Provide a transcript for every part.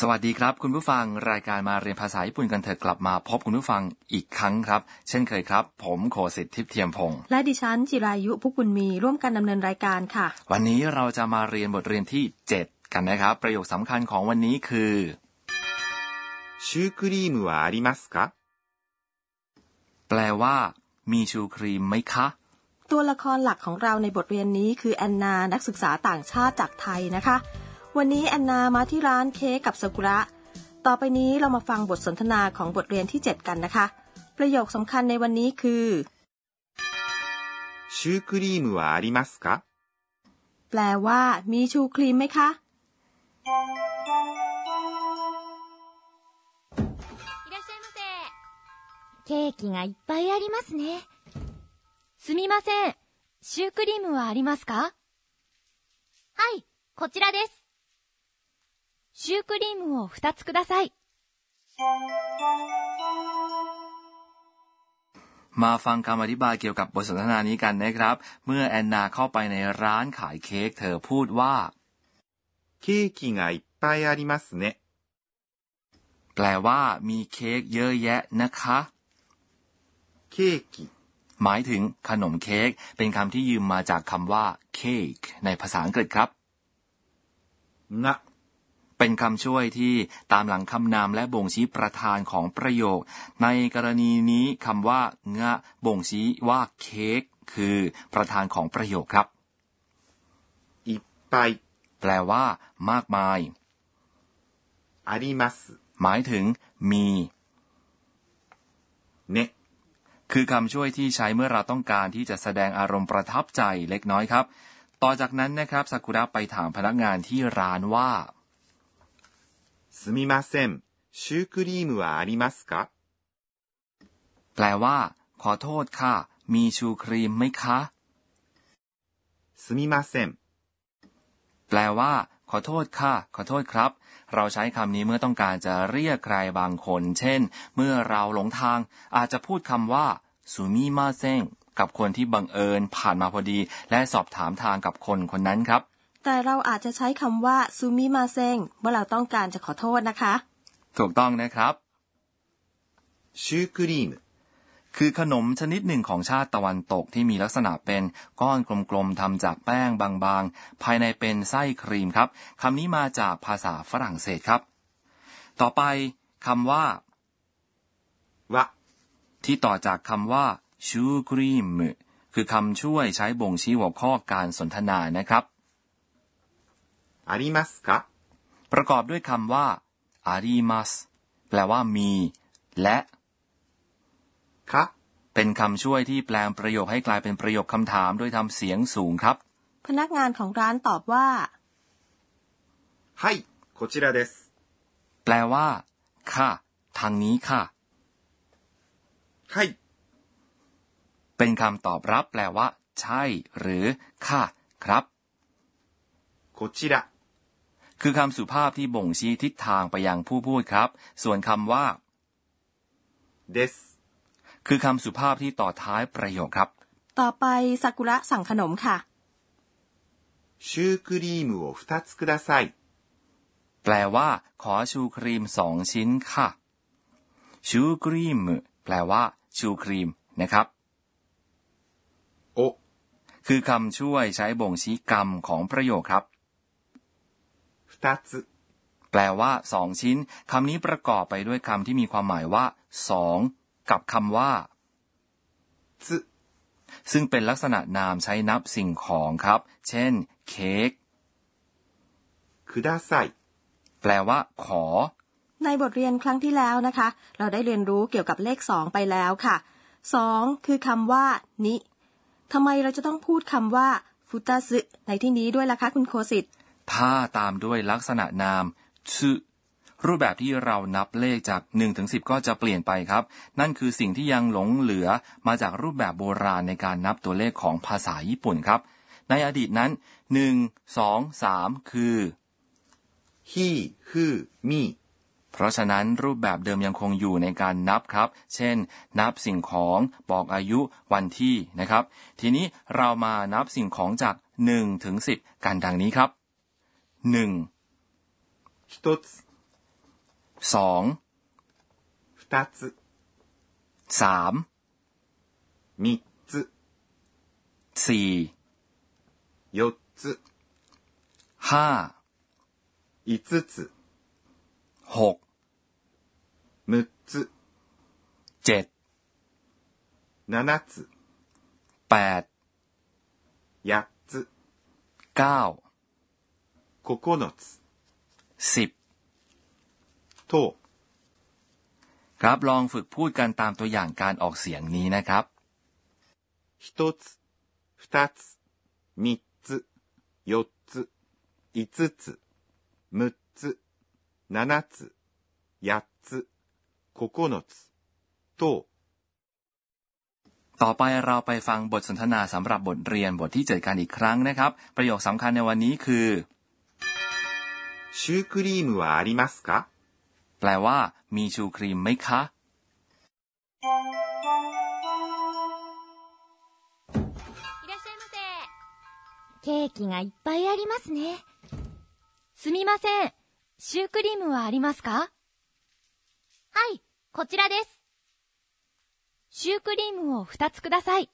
สวัสดีครับ คุณผู้ฟังรายการมาเรียนภาษาญี่ปุ่นกันเถอะกลับมาพบคุณผู้ฟังอีกครั้งครับ เช่นเคยครับ ผมโคสิทธิ์ทิพย์เทียมพงศ์ และดิฉันจิรายุพุกบุญมีร่วมกันดำเนินรายการค่ะ วันนี้เราจะมาเรียนบทเรียนที่ 7 กันนะครับ ประโยคสำคัญของวันนี้คือ シュークリームはありますか แปลว่า มีชูครีมไหมคะ ตัวละครหลักของเราในบทเรียนนี้คือแอนนานักศึกษาต่างชาติจากไทยนะคะ วันนี้แอนนามาที่ร้านเค้กกับซากุระ ต่อไปนี้เรามาฟังบทสนทนาของบทเรียนที่ 7 กันนะคะ ประโยคสำคัญในวันนี้คือ シュークリームはありますか แปลว่า มีชูครีมไหมคะ いらっしゃいませ。ケーキがいっぱいありますね。すみません。シュークリームはありますかはい、こちらです。 シュークリームを2つください。 มาฟังคำอธิบายเกี่ยวกับบทสนทนานี้กันนะครับ เมื่อแอนนาเข้าไปในร้านขายเค้กเธอพูดว่า ケーキがいっぱいありますね。 แปลว่า มีเค้กเยอะแยะนะคะ ケーキ หมายถึงขนมเค้กเป็นคำที่ยืมมาจากคำว่า cake ในภาษาอังกฤษครับ が เป็นคำช่วยที่ตามหลังคำนามและบ่งชี้ประธานของประโยค ในกรณีนี้คำว่างะบ่งชี้ว่าเค้กคือประธานของประโยคครับ いっぱい แปลว่า มากมาย あります หมายถึง มี ね。 คือคำช่วยที่ใช้เมื่อเราต้องการที่จะแสดงอารมณ์ประทับใจเล็กน้อยครับ ต่อจากนั้นนะครับซากุระไปถามพนักงานที่ร้านว่า すみません。シュークリームはありますか แปลว่า ขอโทษค่ะ มีชูครีมไหมคะ すみません。 แปลว่า ขอโทษค่ะ ขอโทษครับ เราใช้คำนี้เมื่อต้องการจะเรียกใครบางคน เช่น เมื่อเราหลงทาง อาจจะพูดคำว่าซูมิมาเซงกับคนที่บังเอิญผ่านมาพอดี และสอบถามทางกับคนคนนั้นครับ แต่เราอาจจะใช้คำว่าซูมิมาเซงเมื่อเราต้องการจะขอโทษนะคะ ถูกต้องนะครับชูครีมคือขนมชนิดหนึ่งของชาติตะวันตกที่มีลักษณะเป็นก้อนกลมๆทำจากแป้งบางๆ ภายในเป็นไส้ครีมครับคำนี้มาจากภาษาฝรั่งเศสครับ ต่อไปคำว่าวะที่ต่อจากคำว่าชูครีมคือคำช่วยใช้บ่งชี้หัวข้อการสนทนานะครับ ありますか ประกอบด้วยคำว่าอาริมัสแปลว่ามี และ か เป็นคำช่วยที่แปลงประโยคให้กลายเป็นประโยคคำถามโดยทำเสียงสูงครับ พนักงานของร้านตอบว่า はい、こちらです。 แปลว่า ค่ะ ทางนี้ค่ะ はい、 เป็นคำตอบรับแปลว่า ใช่ หรือ ค่ะ ครับ こちら คือคำสุภาพที่บ่งชี้ทิศทางไปยังผู้พูดครับ ส่วนคำว่า です。 คือคำสุภาพที่ต่อท้ายประโยคครับ ต่อไปซากุระสั่งขนมค่ะ シュークリームを2つください。 แปลว่า ขอชูครีมสองชิ้นค่ะ ชูครีม แปลว่า ชูครีมนะครับ お、 คือคำช่วยใช้บ่งชี้กรรมของประโยคครับ 2つ แปลว่าสองชิ้นคำนี้ประกอบไปด้วยคำที่มีความหมายว่าสองกับคำว่า つ ซึ่งเป็นลักษณะนามใช้นับสิ่งของครับ เช่น เค้ก ください。 แปลว่า ขอ ในบทเรียนครั้งที่แล้วนะคะ เราได้เรียนรู้เกี่ยวกับเลขสองไปแล้วค่ะสองคือคำว่า นิทำไมเราจะต้องพูดคำว่าฟุตาซึในที่นี้ด้วยล่ะคะคุณโคสิต ถ้าตามด้วยลักษณะนามชื่อรูปแบบที่เรานับเลขจาก1ถึง10 ก็จะเปลี่ยนไปครับ นั่นคือสิ่งที่ยังหลงเหลือมาจากรูปแบบโบราณในการนับตัวเลขของภาษาญี่ปุ่นครับ ในอดีตนั้น 1 2 3 คือฮีฮือมีเพราะฉะนั้นรูปแบบเดิมยังคงอยู่ในการนับครับ เช่น นับสิ่งของบอกอายุวันที่นะครับ ทีนี้เรามานับสิ่งของจาก1ถึง10 กันดังนี้ครับ 1. 一つ、 สอง 二つ、 สาม 三つ、 สี่ 四つ、 ห้า 五つ、 หก 六つ、 เจ็ด 七つ、 แปด 八つ、 เก้า 九つ、 สิบ 等、 ครับลองฝึกพูดกันตามตัวอย่างการออกเสียงนี้นะครับ 一つ、二つ、三つ、四つ、五つ、六つ、七つ、八つ、九つ、等、 ต่อไปเราไปฟังบทสนทนาสำหรับบทเรียนบทที่เจ็ดกันอีกครั้งนะครับ ประโยคสำคัญในวันนี้คือ シュークリームはありますか แปลว่า มีชูครีมไหมคะ いらっしゃいませ。ケーキがいっぱいありますね。すみません。シュークリームはありますかはい、こちらです。シュークリームを2つください。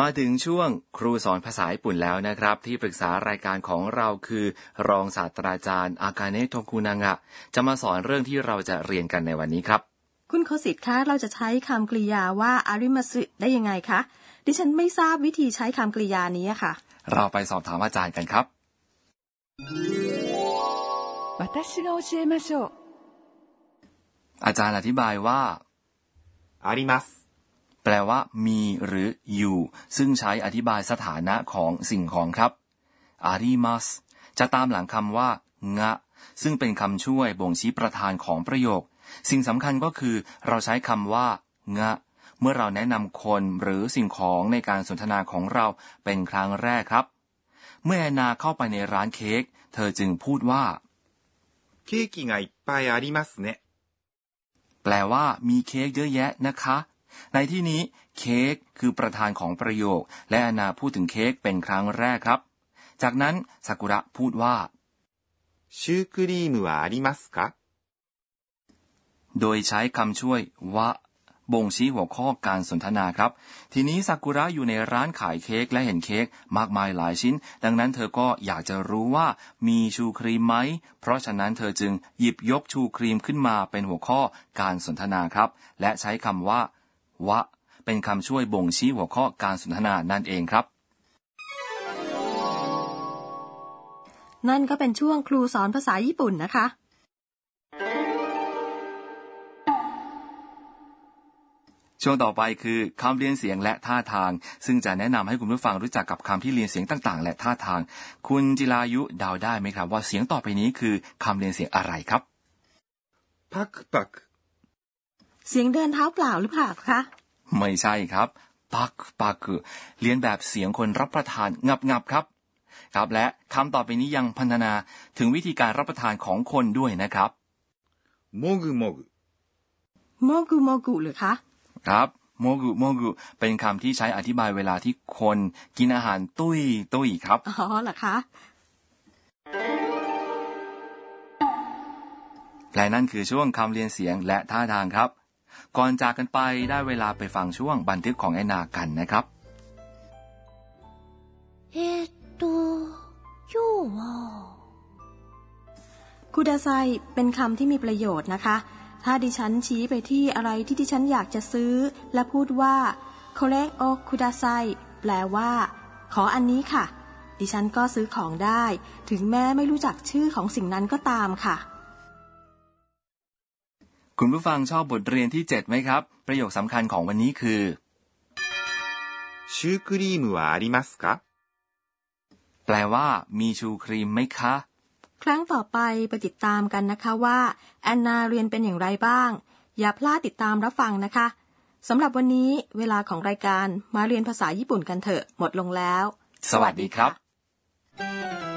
มาถึงช่วงครูสอนภาษาญี่ปุ่นแล้วนะครับ ที่ปรึกษารายการของเราคือ รองศาสตราจารย์อากาเนะโทคุนางะ จะมาสอนเรื่องที่เราจะเรียนกันในวันนี้ครับ คุณโคสิตคะเราจะใช้คำกริยาว่าอาริมาสึได้ยังไงคะ ดิฉันไม่ทราบวิธีใช้คำกริยานี้ค่ะ เราไปสอบถามอาจารย์กันครับอาจารย์อธิบายว่าอาริมาส แปลว่า มีหรืออยู่ ซึ่งใช้อธิบายสถานะของสิ่งของครับอาริมัสจะตามหลังคำว่า งะ ซึ่งเป็นคำช่วยบ่งชี้ประธานของประโยค สิ่งสำคัญก็คือ เราใช้คำว่า งะ เมื่อเราแนะนำคนหรือสิ่งของในการสนทนาของเราเป็นครั้งแรกครับ เมื่อแอนนาเข้าไปในร้านเค้ก เธอจึงพูดว่า ケーキがいっぱいありますね。 แปลว่า มีเค้กเยอะแยะนะคะ ในที่นี้ เค้กคือประธานของประโยค และแอนนาพูดถึงเค้กเป็นครั้งแรกครับ จากนั้นซากุระพูดว่า シュークリームはありますか โดยใช้คำช่วย วะ บ่งชี้หัวข้อการสนทนาครับ ทีนี้ซากุระอยู่ในร้านขายเค้กและเห็นเค้กมากมายหลายชิ้น ดังนั้นเธอก็อยากจะรู้ว่ามีชูครีมไหม เพราะฉะนั้นเธอจึงหยิบยกชูครีมขึ้นมาเป็นหัวข้อการสนทนาครับ และใช้คำว่า วะ เป็นคำช่วยบ่งชี้หัวข้อการสนทนานั่นเองครับ นั่นก็เป็นช่วงครูสอนภาษาญี่ปุ่นนะคะ ช่วงต่อไปคือคำเรียนเสียงและท่าทาง ซึ่งจะแนะนำให้คุณผู้ฟังรู้จักกับคำที่เรียนเสียงต่าง ๆ และท่าทาง คุณจิรายุเดาได้ไหมครับ ว่าเสียงต่อไปนี้คือคำเรียนเสียงอะไรครับ พักปักเสียงเดินเท้าเปล่าหรือเปล่าคะ ไม่ใช่ครับ ปักปักคือเรียนแบบเสียงคนรับประทานงับงับครับ ครับและคำต่อไปนี้ยังพันธนาถึงวิธีการรับประทานของคนด้วยนะครับโมกุโมกุโมกุโมกุหรือคะ ครับโมกุโมกุเป็นคำที่ใช้อธิบายเวลาที่คนกินอาหารตุ้ยตุ้ยครับ อ๋อเหรอคะ และนั่นคือช่วงคำเรียนเสียงและท่าทางครับ ก่อนจากกันไปได้เวลาไปฟังช่วงบันทึกของแอนากันนะครับเอตโตยูวคูดาไซเป็นคำที่มีประโยชน์นะคะ ถ้าดิฉันชี้ไปที่อะไรที่ดิฉันอยากจะซื้อ และพูดว่าโคเลโอคูดาไซแปลว่า ขออันนี้ค่ะ ดิฉันก็ซื้อของได้ ถึงแม้ไม่รู้จักชื่อของสิ่งนั้นก็ตามค่ะ คุณผู้ฟังชอบบทเรียนที่ 7 ไหมครับ ประโยคสำคัญของวันนี้คือ シュークリームはありますか แปลว่า มีชูครีมไหมคะ ครั้งต่อไปไปติดตามกันนะคะว่าแอนนาเรียนเป็นอย่างไรบ้าง อย่าพลาดติดตามรับฟังนะคะสำหรับวันนี้เวลาของรายการมาเรียนภาษาญี่ปุ่นกันเถอะหมดลงแล้ว สวัสดีครับ